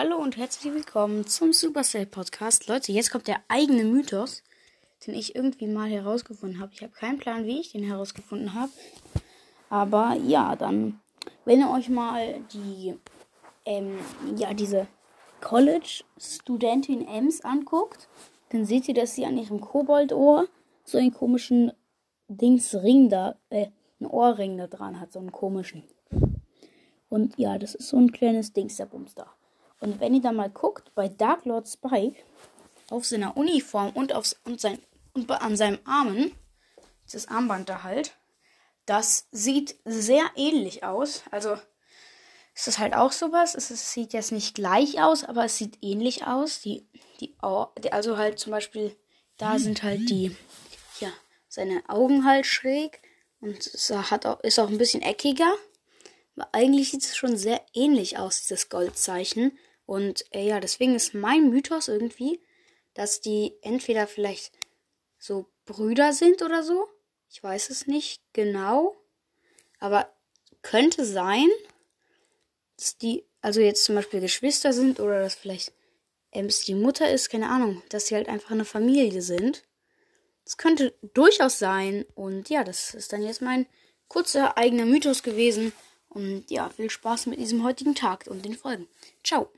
Hallo und herzlich willkommen zum Supercell Podcast. Leute, jetzt kommt der eigene Mythos, den ich irgendwie mal herausgefunden habe. Ich habe keinen Plan, wie ich den herausgefunden habe. Aber ja, dann, wenn ihr euch mal die, ähm, ja, diese College-Studentin Ems anguckt, dann seht ihr, dass sie an ihrem Koboldohr so einen komischen Dingsring da, äh, einen Ohrring da dran hat, so einen komischen. Und ja, das ist so ein kleines Dings, der Bums da. Und wenn ihr da mal guckt, bei Dark Lord Spike, auf seiner Uniform und, aufs, und, sein, und an seinem Armen, das Armband da halt, das sieht sehr ähnlich aus. Also ist das halt auch sowas. Es, es sieht jetzt nicht gleich aus, aber es sieht ähnlich aus. Die, die, also halt zum Beispiel, da sind halt die, ja, seine Augen halt schräg und es hat auch, ist auch ein bisschen eckiger. Aber eigentlich sieht es schon sehr ähnlich aus, dieses Goldzeichen. Und äh, ja, deswegen ist mein Mythos irgendwie, dass die entweder vielleicht so Brüder sind oder so. Ich weiß es nicht genau. Aber könnte sein, dass die, also jetzt zum Beispiel Geschwister sind oder dass vielleicht Ems die Mutter ist, keine Ahnung, dass sie halt einfach eine Familie sind. Das könnte durchaus sein. Und ja, das ist dann jetzt mein kurzer eigener Mythos gewesen. Und ja, viel Spaß mit diesem heutigen Tag und den Folgen. Ciao.